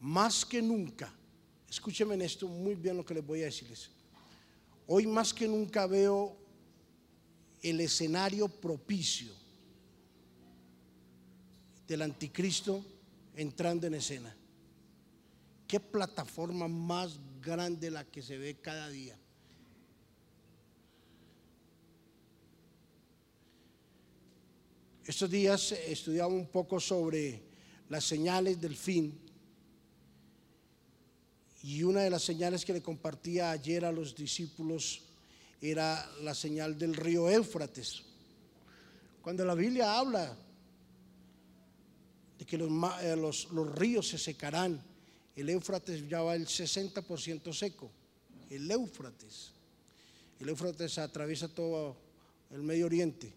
más que nunca, escúcheme en esto muy bien lo que les voy a decirles. Hoy más que nunca veo el escenario propicio del anticristo entrando en escena. ¿Qué plataforma más grande la que se ve cada día? Estos días estudiaba un poco sobre las señales del fin y una de las señales que le compartía ayer a los discípulos era la señal del río Éufrates. Cuando la Biblia habla de que los, eh, ríos se secarán, el Éufrates ya va el 60% seco. El Éufrates. El Éufrates atraviesa todo el Medio Oriente.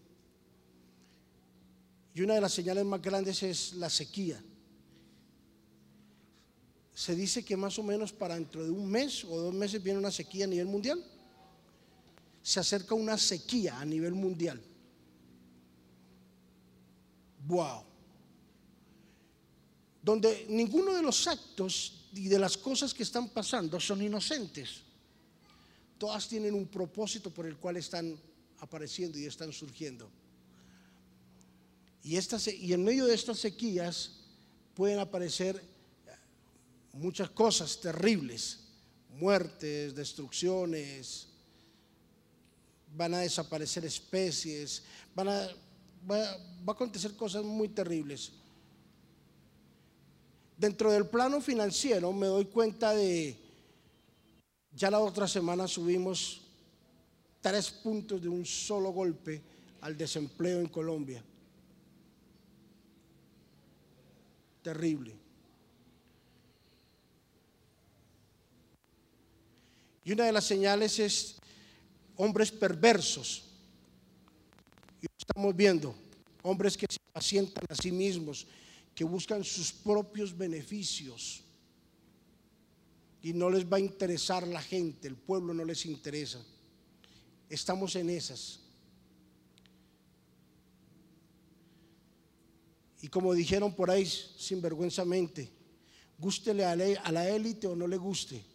Y una de las señales más grandes es la sequía. Se dice que más o menos para dentro de un mes o dos meses viene una sequía a nivel mundial. Se acerca una sequía a nivel mundial. Wow. Donde ninguno de los actos y de las cosas que están pasando son inocentes. Todas tienen un propósito por el cual están apareciendo y están surgiendo. Y, y en medio de estas sequías pueden aparecer muchas cosas terribles, muertes, destrucciones, van a desaparecer especies, van a, va, a acontecer cosas muy terribles. Dentro del plano financiero me doy cuenta de, ya la otra semana subimos tres puntos de un solo golpe al desempleo en Colombia. terrible. Y una de las señales es hombres perversos. Y estamos viendo hombres que se asientan a sí mismos, que buscan sus propios beneficios. Y no les va a interesar la gente, el pueblo no les interesa. Estamos en esas. Y como dijeron por ahí sinvergüenzamente, gústele a la élite o no le guste.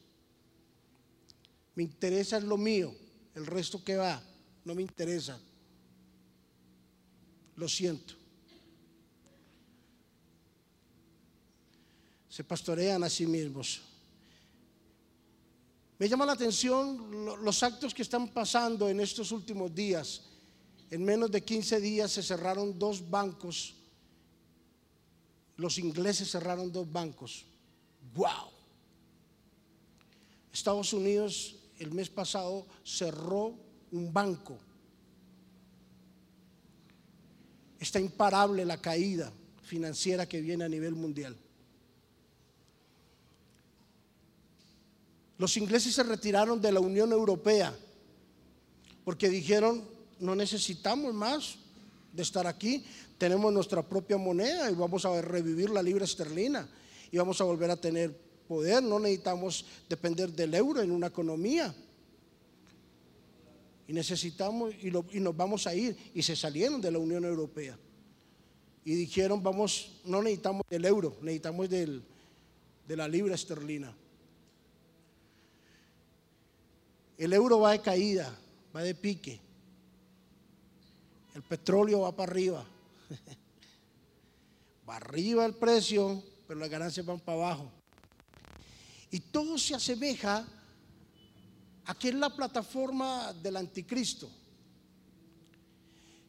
Me interesa lo mío, el resto que va, no me interesa. Lo siento. Se pastorean a sí mismos. Me llama la atención los actos que están pasando en estos últimos días. En menos de 15 días se cerraron dos bancos los ingleses cerraron dos bancos. ¡Wow! Estados Unidos el mes pasado cerró un banco. Está imparable la caída financiera que viene a nivel mundial. Los ingleses se retiraron de la Unión Europea porque dijeron, no necesitamos más de estar aquí, tenemos nuestra propia moneda y vamos a revivir la libra esterlina y vamos a volver a tener poder. No necesitamos depender del euro en una economía. Y necesitamos, y, nos vamos a ir. Y se salieron de la Unión Europea. Y dijeron, vamos, no necesitamos del euro, necesitamos del, de la libra esterlina. El euro va de caída, va de pique. El petróleo va para arriba. Va arriba el precio, pero las ganancias van para abajo. Y todo se asemeja a que es la plataforma del anticristo.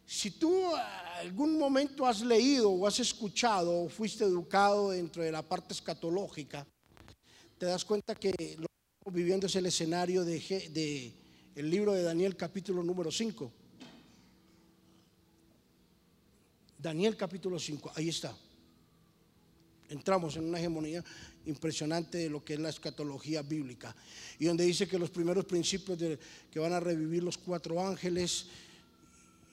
Si tú algún momento has leído o has escuchado o fuiste educado dentro de la parte escatológica, te das cuenta que lo que estamos viviendo es el escenario de, el libro de Daniel capítulo número 5. Daniel capítulo 5, ahí está. Entramos en una hegemonía impresionante de lo que es la escatología bíblica. Y donde dice que los primeros principios de, que van a revivir los cuatro ángeles,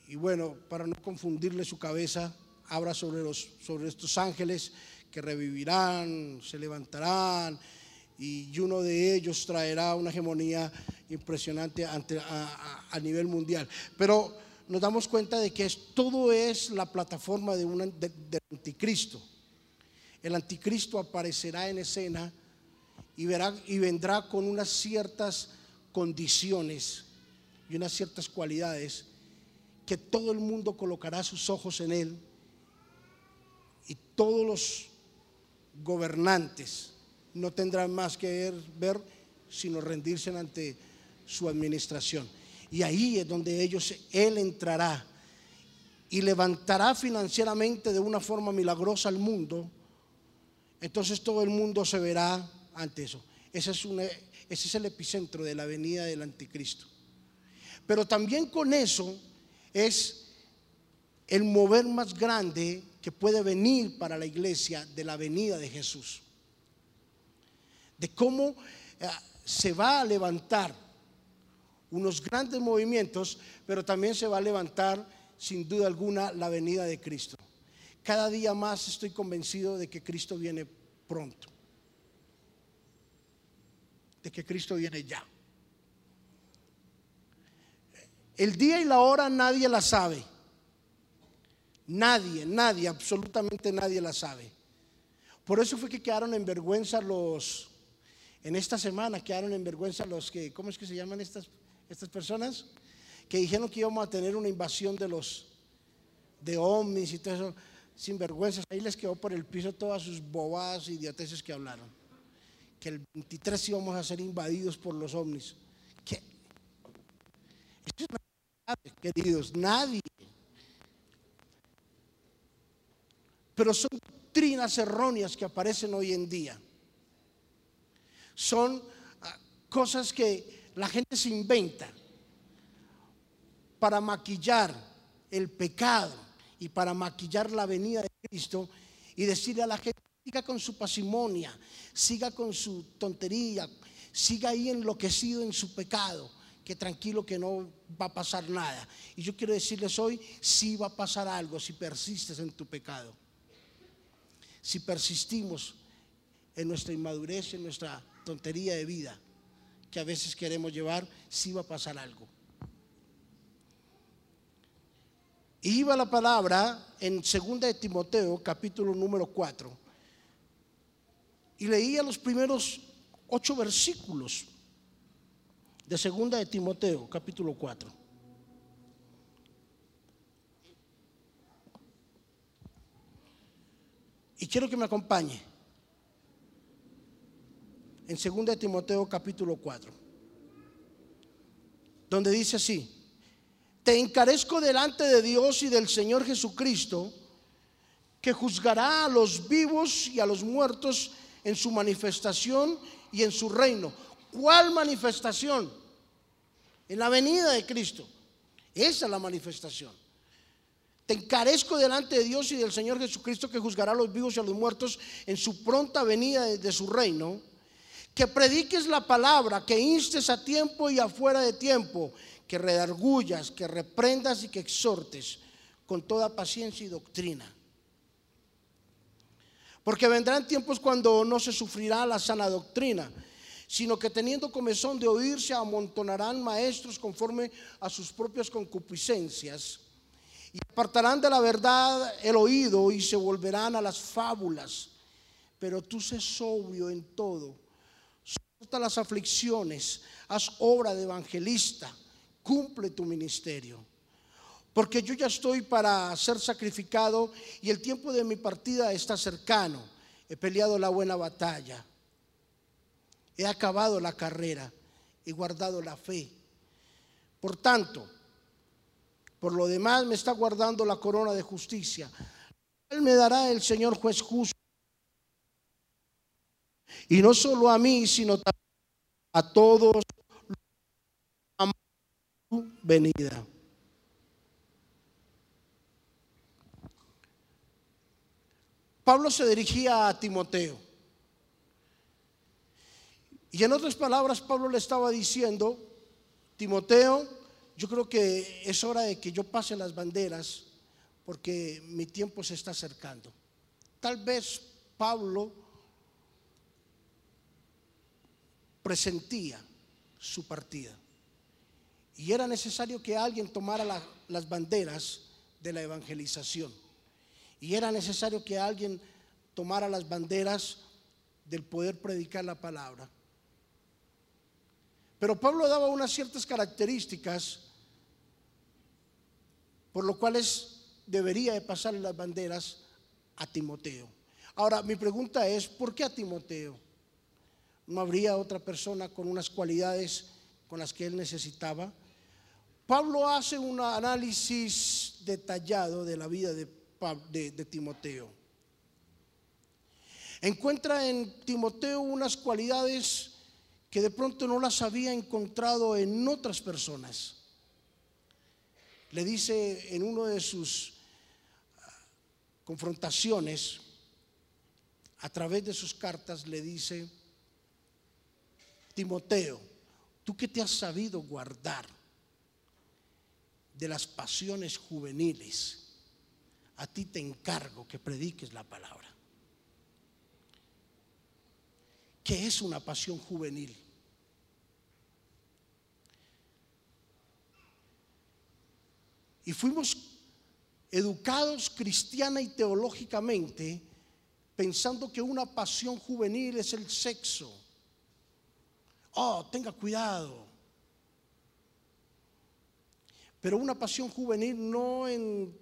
y bueno, para no confundirle su cabeza, habla sobre, los, sobre estos ángeles que revivirán, se levantarán, y uno de ellos traerá una hegemonía impresionante ante, a, nivel mundial. Pero nos damos cuenta de que todo es la plataforma de un, anticristo. El anticristo aparecerá en escena y, verá, y vendrá con unas ciertas condiciones y unas ciertas cualidades que todo el mundo colocará sus ojos en él y todos los gobernantes no tendrán más que ver, sino rendirse ante su administración. Y ahí es donde ellos, Él entrará y levantará financieramente de una forma milagrosa al mundo. Entonces todo el mundo se verá ante eso. Ese es, ese es el epicentro de la venida del anticristo. Pero también con eso es el mover más grande que puede venir para la iglesia de la venida de Jesús. De cómo eh, se va a levantar unos grandes movimientos, pero también se va a levantar sin duda alguna la venida de Cristo. Cada día más estoy convencido de que Cristo viene pronto, de que Cristo viene ya. El día y la hora nadie la sabe. Nadie, nadie, absolutamente nadie la sabe. Por eso fue que quedaron en vergüenza los, en esta semana quedaron en vergüenza los que, ¿cómo es que se llaman estas, estas personas? Que dijeron que íbamos a tener una invasión de los, de ovnis y todo eso, sin vergüenza. Ahí les quedó por el piso todas sus bobadas y idioteces que hablaron. Que el 23 íbamos a ser invadidos por los ovnis. ¿Qué? Es queridos, nadie. Pero son doctrinas erróneas que aparecen hoy en día. Son ah, cosas que la gente se inventa para maquillar el pecado y para maquillar la venida de Cristo y decirle a la gente, siga con su pasimonia, siga con su tontería, siga ahí enloquecido en su pecado que tranquilo que no va a pasar nada. Y yo quiero decirles hoy, sí va a pasar algo si persistes en tu pecado. Si persistimos en nuestra inmadurez, en nuestra tontería de vida que a veces queremos llevar, sí va a pasar algo. Iba la palabra en 2 de Timoteo, capítulo número 4, y leía los primeros ocho versículos de segunda de Timoteo, capítulo 4. Y quiero que me acompañe en segunda de Timoteo, capítulo 4, donde dice así, te encarezco delante de Dios y del Señor Jesucristo, que juzgará a los vivos y a los muertos en su manifestación y en su reino ¿Cuál manifestación? En la venida de Cristo. Esa es la manifestación. Te encarezco delante de Dios y del Señor Jesucristo que juzgará a los vivos y a los muertos en su pronta venida de su reino. Que prediques la palabra, que instes a tiempo y afuera de tiempo, que redargullas, que reprendas y que exhortes con toda paciencia y doctrina. Porque vendrán tiempos cuando no se sufrirá la sana doctrina sino que teniendo comezón de oírse amontonarán maestros conforme a sus propias concupiscencias y apartarán de la verdad el oído y se volverán a las fábulas. Pero tú sé sobrio en todo, soporta las aflicciones, haz obra de evangelista, cumple tu ministerio. Porque yo ya estoy para ser sacrificado y el tiempo de mi partida está cercano. He peleado la buena batalla he acabado la carrera, he guardado la fe. Por tanto, por lo demás me está guardando la corona de justicia. Él me dará el Señor juez justo. Y no solo a mí, sino también a todos venida. Pablo se dirigía a Timoteo. Y en otras palabras, Pablo le estaba diciendo, Timoteo, yo creo que es hora de que yo pase las banderas porque mi tiempo se está acercando. Tal vez Pablo presentía su partida y era necesario que alguien tomara las banderas de la evangelización y era necesario que alguien tomara las banderas del poder predicar la palabra. Pero Pablo daba unas ciertas características por lo cuales debería de pasarle las banderas a Timoteo. Ahora, mi pregunta es, ¿por qué a Timoteo? ¿No habría otra persona con unas cualidades con las que él necesitaba? Pablo hace un análisis detallado de la vida de, Timoteo. Encuentra en Timoteo unas cualidades que de pronto no las había encontrado en otras personas. Le dice en uno de sus ah, confrontaciones, a través de sus cartas, le dice, Timoteo, tú que te has sabido guardar de las pasiones juveniles, a ti te encargo que prediques la palabra. ¿Qué es una pasión juvenil? Y fuimos educados cristiana y teológicamente pensando que una pasión juvenil es el sexo. Oh, tenga cuidado. Pero una pasión juvenil no en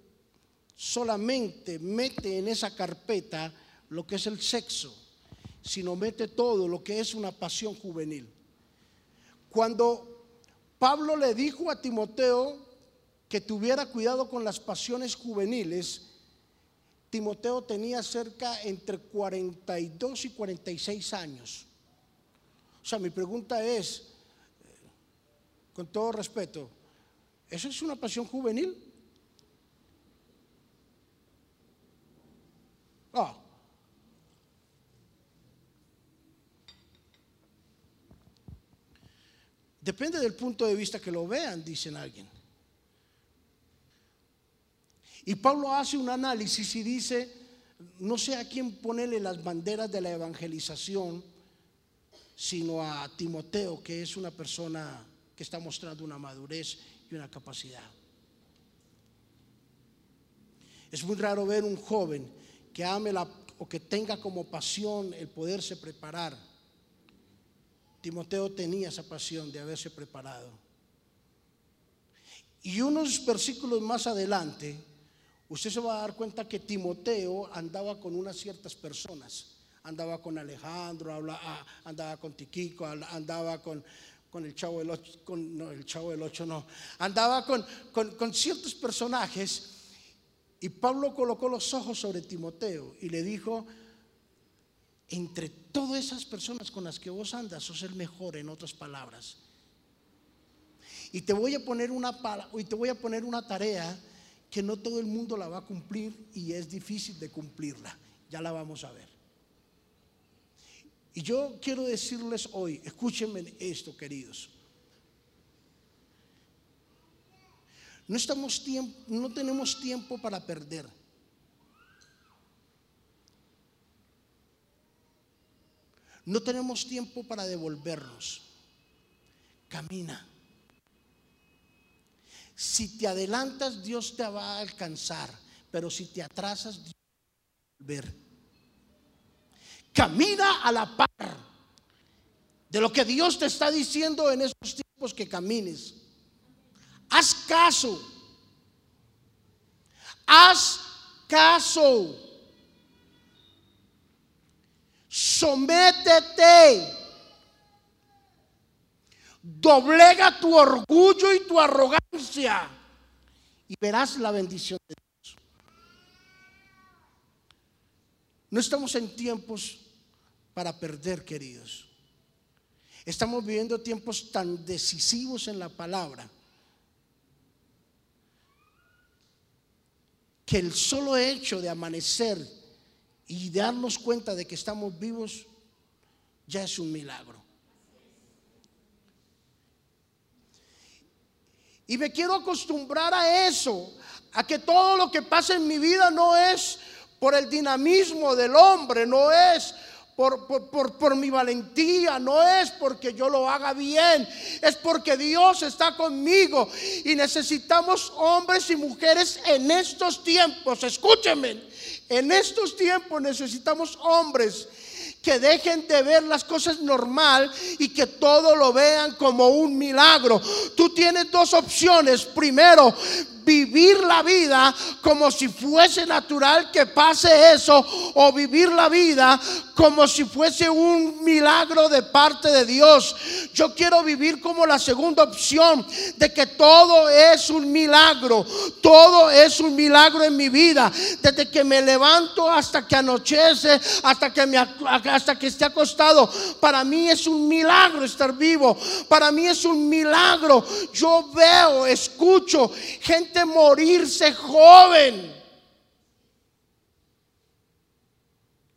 solamente mete en esa carpeta lo que es el sexo sino mete todo lo que es una pasión juvenil. Cuando Pablo le dijo a Timoteo que tuviera cuidado con las pasiones juveniles, Timoteo tenía cerca entre 42 y 46 años. O sea, mi pregunta es, con todo respeto, ¿eso es una pasión juvenil? Ah, Depende del punto de vista que lo vean, dicen alguien. Y Pablo hace un análisis y dice, no sé a quién ponerle las banderas de la evangelización, sino a Timoteo, que es una persona que está mostrando una madurez y una capacidad. Es muy raro ver un joven que ame la, o que tenga como pasión el poderse preparar Timoteo tenía esa pasión de haberse preparado. Y unos versículos más adelante, usted se va a dar cuenta que Timoteo andaba con unas ciertas personas. Andaba con Alejandro, andaba con Tiquico, andaba con, el chavo del ocho, no, el chavo del ocho no, andaba con, con ciertos personajes. Y Pablo colocó los ojos sobre Timoteo y le dijo, entre todas esas personas con las que vos andas, sos el mejor, en otras palabras. Y te voy a poner una, y te voy a poner una tarea que no todo el mundo la va a cumplir y es difícil de cumplirla. Ya la vamos a ver. Y yo quiero decirles hoy, escúchenme esto, queridos. No, estamos no tenemos tiempo para perder. No tenemos tiempo para devolvernos. Camina. Si te adelantas, Dios te va a alcanzar. Pero si te atrasas, Dios va a volver. Camina a la par de lo que Dios te está diciendo en esos tiempos que camines. Haz caso. Haz caso. sométete. Doblega tu orgullo y tu arrogancia y verás la bendición de Dios. No estamos en tiempos para perder, queridos. Estamos viviendo tiempos tan decisivos en la palabra que el solo hecho de amanecer y darnos cuenta de que estamos vivos ya es un milagro. Y me quiero acostumbrar a eso, a que todo lo que pasa en mi vida no es por el dinamismo del hombre, no es por, por, por, mi valentía, no es porque yo lo haga bien, es porque Dios está conmigo y necesitamos hombres y mujeres en estos tiempos, escúchenme, En estos tiempos necesitamos hombres que dejen de ver las cosas normal y que todo lo vean como un milagro. Tú tienes dos opciones. Primero, vivir la vida como si fuese natural que pase eso o vivir la vida como si fuese un milagro de parte de Dios. Yo quiero vivir como la segunda opción de que todo es un milagro, todo es un milagro en mi vida, desde que me levanto hasta que anochece, hasta que me hasta que esté acostado. Para mí es un milagro estar vivo. Para mí es un milagro. Yo veo, escucho gente morirse joven.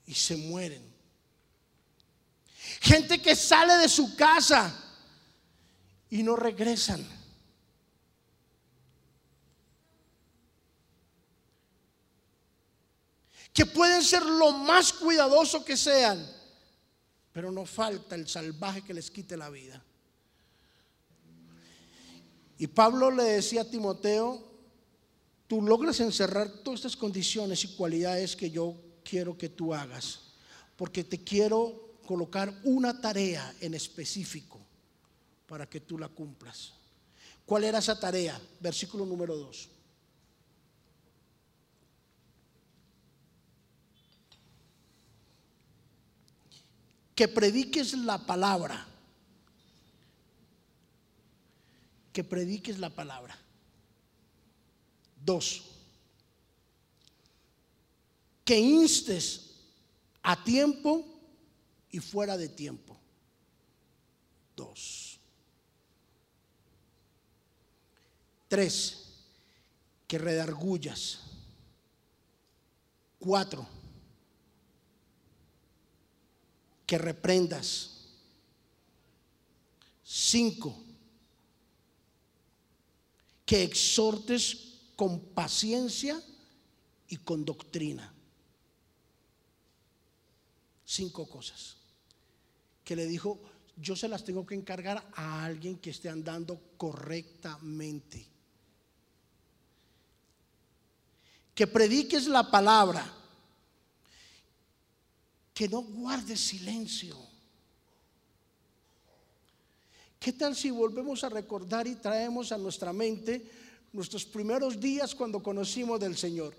Y se mueren. Gente que sale de su casa y no regresan. Que pueden ser lo más cuidadoso que sean, pero no falta el salvaje que les quite la vida. Y Pablo le decía a Timoteo, tú logras encerrar todas estas condiciones y cualidades que yo quiero que tú hagas, porque te quiero colocar una tarea en específico para que tú la cumplas. ¿Cuál era esa tarea? Versículo número 2. Que prediques la palabra que prediques la palabra. Dos, que instes a tiempo y fuera de tiempo. Dos. Tres, que redargullas. Cuatro, que reprendas. Cinco, que exhortes con paciencia y con doctrina. Cinco cosas que le dijo, yo se las tengo que encargar a alguien que esté andando correctamente. Que prediques la palabra, que no guardes silencio. ¿Qué tal si volvemos a recordar y traemos a nuestra mente nuestros primeros días cuando conocimos del Señor?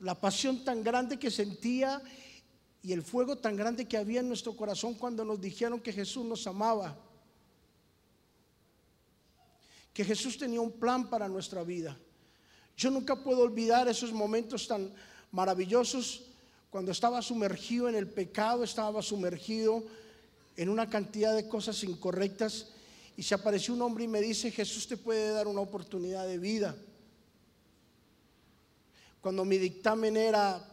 La pasión tan grande que sentía y el fuego tan grande que había en nuestro corazón cuando nos dijeron que Jesús nos amaba. Que Jesús tenía un plan para nuestra vida. Yo nunca puedo olvidar esos momentos tan maravillosos cuando estaba sumergido en el pecado, estaba sumergido en una cantidad de cosas incorrectas y se apareció un hombre y me dice, Jesús te puede dar una oportunidad de vida. Cuando mi dictamen era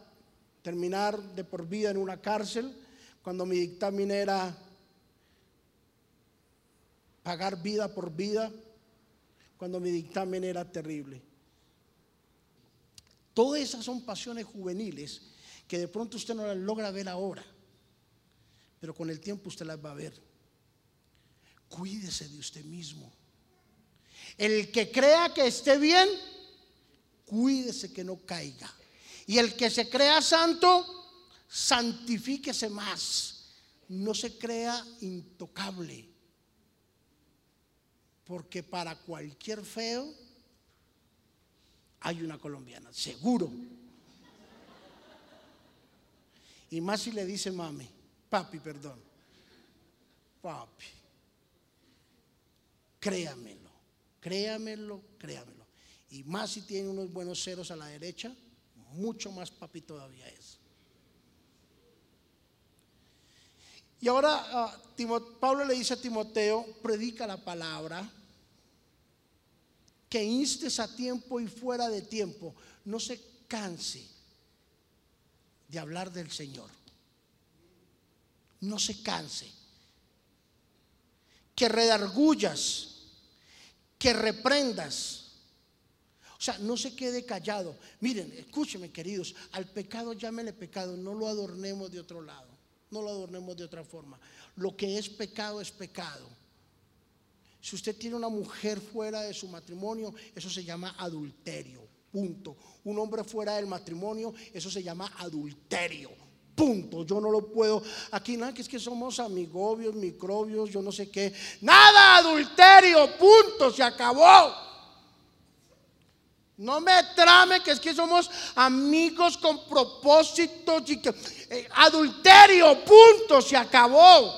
terminar de por vida en una cárcel, cuando mi dictamen era pagar vida por vida, cuando mi dictamen era terrible. Todas esas son pasiones juveniles que de pronto usted no las logra ver ahora pero con el tiempo usted las va a ver. Cuídese de usted mismo. El que crea que esté bien, cuídese que no caiga. Y el que se crea santo, santifíquese más. No se crea intocable. Porque para cualquier feo hay una colombiana, seguro. Y más si le dice mami. Papi, perdón. Papi. Créamelo, créamelo, créamelo. Y más si tiene unos buenos ceros a la derecha, mucho más papi todavía es. Y ahora ah, Pablo le dice a Timoteo, predica la palabra, que instes a tiempo y fuera de tiempo, no se canse de hablar del Señor no se canse. Que redargullas, que reprendas. O sea, no se quede callado. Miren, escúcheme queridos, al pecado llámele pecado, no lo adornemos de otro lado, no lo adornemos de otra forma. Lo que es pecado es pecado. Si usted tiene una mujer fuera de su matrimonio, eso se llama adulterio. Punto. Un hombre fuera del matrimonio, eso se llama adulterio. Punto. Yo no lo puedo. Aquí nada, que es que somos amigobios, microbios, yo no sé qué. Nada, adulterio. Punto. Se acabó. No me trame que es que somos amigos con propósitos que eh, adulterio, punto, se acabó.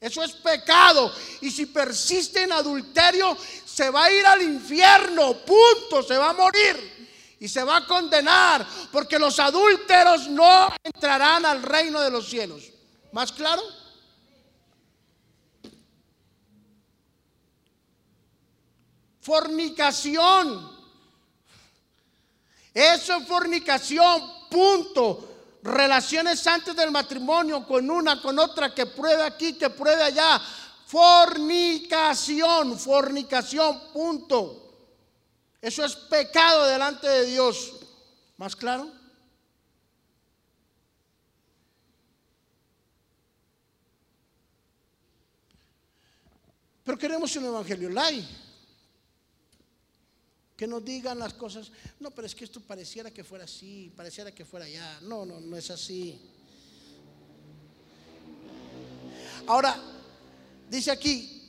Eso es pecado. Y si persiste en adulterio, se va a ir al infierno, punto, se va a morir y se va a condenar, porque los adúlteros no entrarán al reino de los cielos. ¿Más claro? Fornicación. Eso es fornicación, punto. Relaciones antes del matrimonio con una, con otra, que pruebe aquí, que pruebe allá. Fornicación, fornicación, punto. Eso es pecado delante de Dios. ¿Más claro? Pero queremos un evangelio light. Que nos digan las cosas. No, pero es que esto pareciera que fuera así, pareciera que fuera allá. No, no, no es así. Ahora, dice aquí,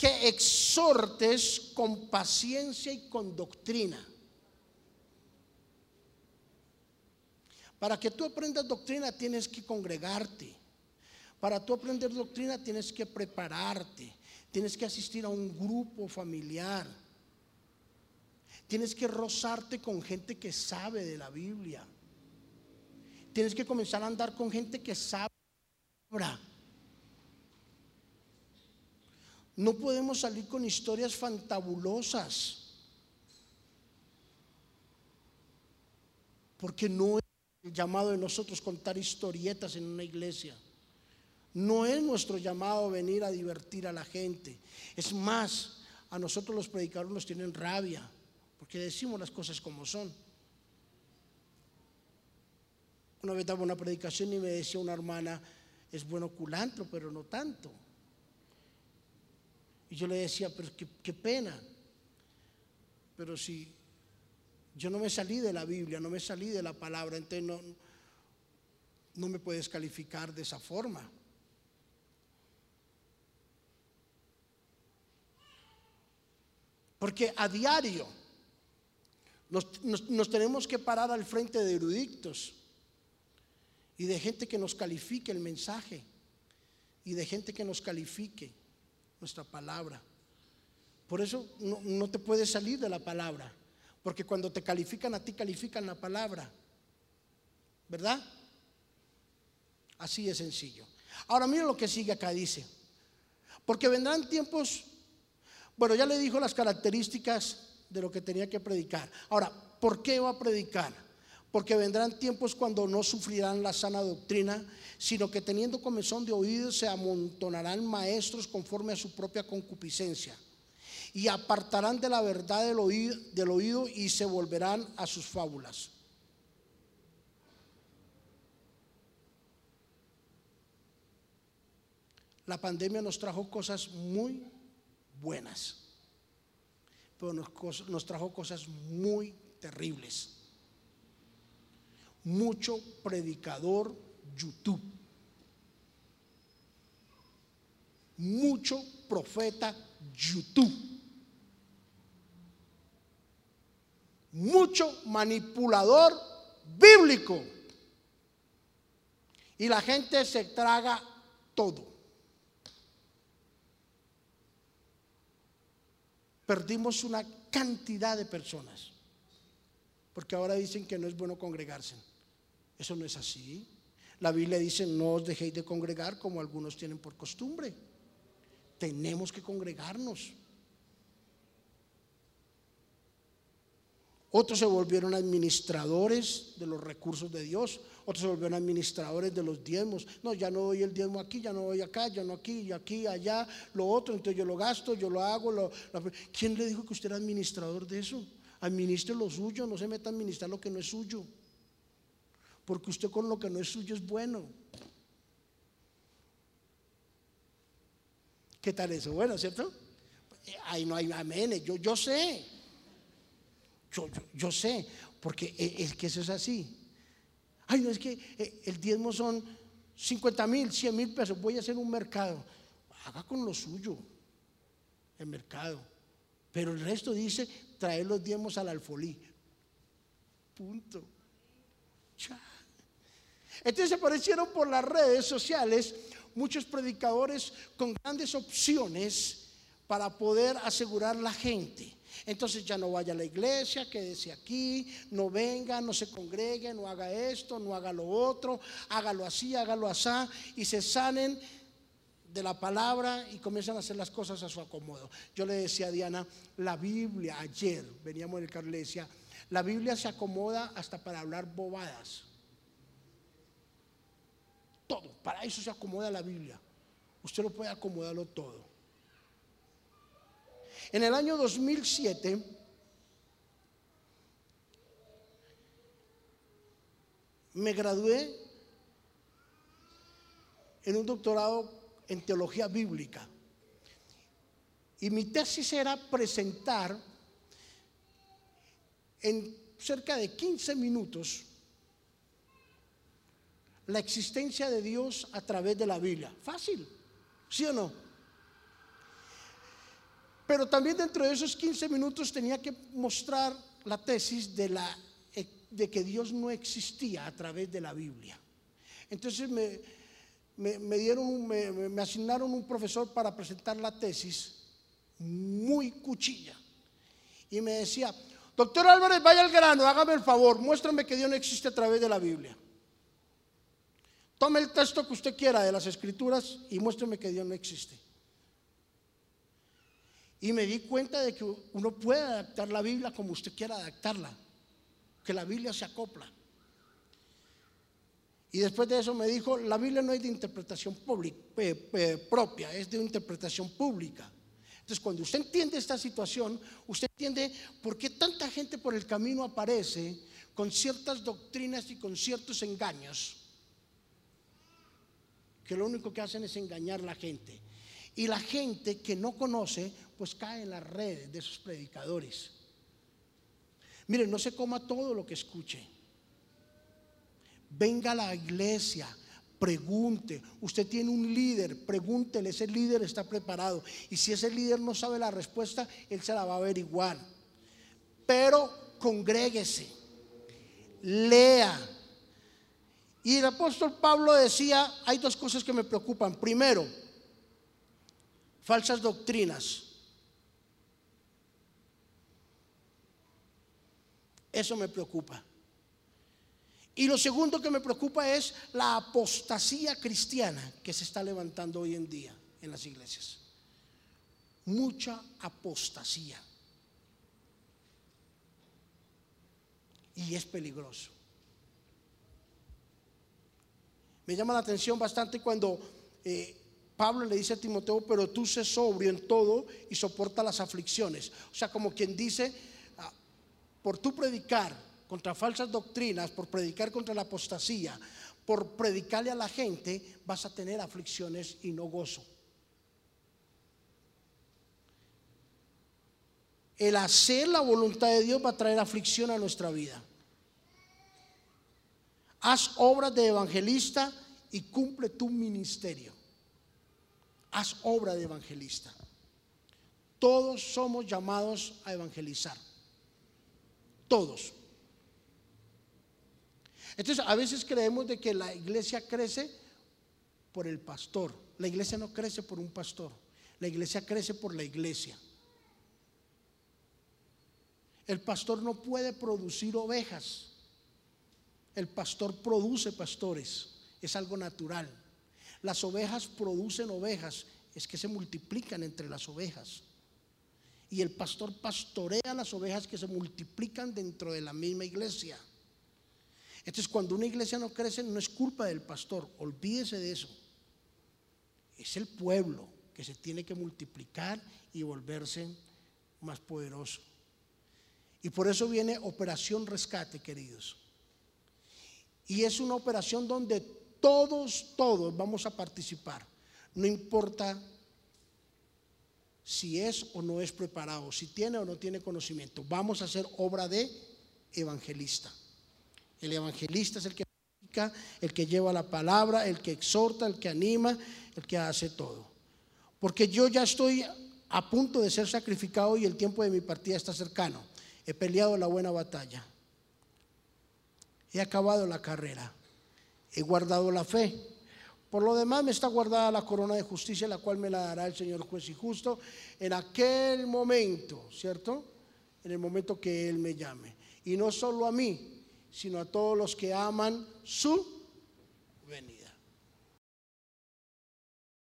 que exhortes con paciencia y con doctrina. Para que tú aprendas doctrina tienes que congregarte. Para tú aprender doctrina tienes que prepararte. Tienes que asistir a un grupo familiar. Tienes que rozarte con gente que sabe de la Biblia. Tienes que comenzar a andar con gente que sabe. No podemos salir con historias fantabulosas. Porque no es el llamado de nosotros contar historietas en una iglesia. No es nuestro llamado venir a divertir a la gente. Es más, a nosotros los predicadores nos tienen rabia, porque decimos las cosas como son. Una vez daba una predicación y me decía una hermana, es bueno culantro, pero no tanto. Y yo le decía, pero qué, pena. Pero si yo no me salí de la Biblia, no me salí de la palabra, entonces no, no me puedes calificar de esa forma. Porque a diario nos, tenemos que parar al frente de eruditos y de gente que nos califique el mensaje y de gente que nos califique nuestra palabra. Por eso no, te puedes salir de la palabra, porque cuando te califican a ti, califican la palabra. ¿Verdad? Así de sencillo. Ahora mira lo que sigue acá, dice. Porque vendrán tiempos, bueno, ya le dijo las características de lo que tenía que predicar. Ahora, ¿por qué va a predicar? Porque vendrán tiempos cuando no sufrirán la sana doctrina, sino que teniendo comezón de oídos se amontonarán maestros conforme a su propia concupiscencia. Y apartarán de la verdad del oído, del oído y se volverán a sus fábulas. La pandemia nos trajo cosas muy buenas, pero nos, nos trajo cosas muy terribles mucho predicador YouTube. Mucho profeta YouTube. Mucho manipulador bíblico. Y la gente se traga todo. Perdimos una cantidad de personas. Porque ahora dicen que no es bueno congregarse. Eso no es así. La Biblia dice, no os dejéis de congregar como algunos tienen por costumbre. Tenemos que congregarnos. Otros se volvieron administradores de los recursos de Dios. Otros se volvieron administradores de los diezmos. No, ya no doy el diezmo aquí, ya no doy acá, ya no aquí, y aquí, allá, lo otro. Entonces yo lo gasto, yo lo hago. ¿Quién le dijo que usted era administrador de eso? Administre lo suyo, no se meta a administrar lo que no es suyo porque usted con lo que no es suyo es bueno. ¿Qué tal eso? Bueno, ¿cierto? Ahí no hay amén, yo, yo sé. Yo, yo, sé, porque e, es que eso es así. Ay, no es que eh, el diezmo son 50 mil, 100 mil pesos. Voy a hacer un mercado. Haga con lo suyo el mercado. Pero el resto dice traer los diezmos al alfolí. Punto. Entonces aparecieron por las redes sociales muchos predicadores con grandes opciones para poder asegurar la gente. Entonces ya no vaya a la iglesia, quédese aquí, no venga, no se congregue, no haga esto, no haga lo otro, hágalo así, hágalo así, y se salen de la palabra y comienzan a hacer las cosas a su acomodo. Yo le decía a Diana, la Biblia, ayer veníamos del carro, la Biblia se acomoda hasta para hablar bobadas. Todo, para eso se acomoda la Biblia. Usted lo puede acomodarlo todo. En el año 2007, me gradué en un doctorado en teología bíblica. Y mi tesis era presentar en cerca de 15 minutos la existencia de Dios a través de la Biblia. Fácil, ¿sí o no? Pero también dentro de esos 15 minutos tenía que mostrar la tesis de, la, de que Dios no existía a través de la Biblia. Entonces me, me, dieron, me, asignaron un profesor para presentar la tesis, muy cuchilla. Y me decía, doctor Álvarez, vaya al grano, hágame el favor, muéstrame que Dios no existe a través de la Biblia. Tome el texto que usted quiera de las escrituras y muéstrame que Dios no existe. Y me di cuenta de que uno puede adaptar la Biblia como usted quiera adaptarla, que la Biblia se acopla. Y después de eso me dijo, la Biblia no es de interpretación propia, es de interpretación pública. Entonces, cuando usted entiende esta situación, usted entiende por qué tanta gente por el camino aparece con ciertas doctrinas y con ciertos engaños, que lo único que hacen es engañar a la gente. Y la gente que no conoce, pues cae en las redes de esos predicadores. Miren, no se coma todo lo que escuche. Venga a la iglesia, pregunte. Usted tiene un líder, pregúntele, ese líder está preparado. Y si ese líder no sabe la respuesta, él se la va a averiguar. Pero congréguese, lea. Y el apóstol Pablo decía, hay dos cosas que me preocupan. Primero, falsas doctrinas. Eso me preocupa. Y lo segundo que me preocupa es la apostasía cristiana que se está levantando hoy en día en las iglesias. Mucha apostasía. Y es peligroso. Me llama la atención bastante cuando eh, Pablo le dice a Timoteo, pero tú sé sobrio en todo y soporta las aflicciones. O sea, como quien dice, ah, por tu predicar contra falsas doctrinas, por predicar contra la apostasía, por predicarle a la gente, vas a tener aflicciones y no gozo. El hacer la voluntad de Dios va a traer aflicción a nuestra vida. Haz obras de evangelista y cumple tu ministerio haz obra de evangelista. Todos somos llamados a evangelizar. Todos. Entonces, a veces creemos de que la iglesia crece por el pastor. La iglesia no crece por un pastor. La iglesia crece por la iglesia. El pastor no puede producir ovejas. El pastor produce pastores. Es algo natural. Las ovejas producen ovejas, es que se multiplican entre las ovejas. Y el pastor pastorea las ovejas que se multiplican dentro de la misma iglesia. Entonces, cuando una iglesia no crece, no es culpa del pastor, olvídese de eso. Es el pueblo que se tiene que multiplicar y volverse más poderoso. Y por eso viene Operación Rescate, queridos. Y es una operación donde todos, todos vamos a participar. No importa si es o no es preparado, si tiene o no tiene conocimiento. Vamos a hacer obra de evangelista. El evangelista es el que el que lleva la palabra, el que exhorta, el que anima, el que hace todo. Porque yo ya estoy a punto de ser sacrificado y el tiempo de mi partida está cercano. He peleado la buena batalla. He acabado la carrera. He guardado la fe. Por lo demás me está guardada la corona de justicia, la cual me la dará el Señor juez y justo en aquel momento, ¿cierto? En el momento que Él me llame. Y no solo a mí, sino a todos los que aman su venida.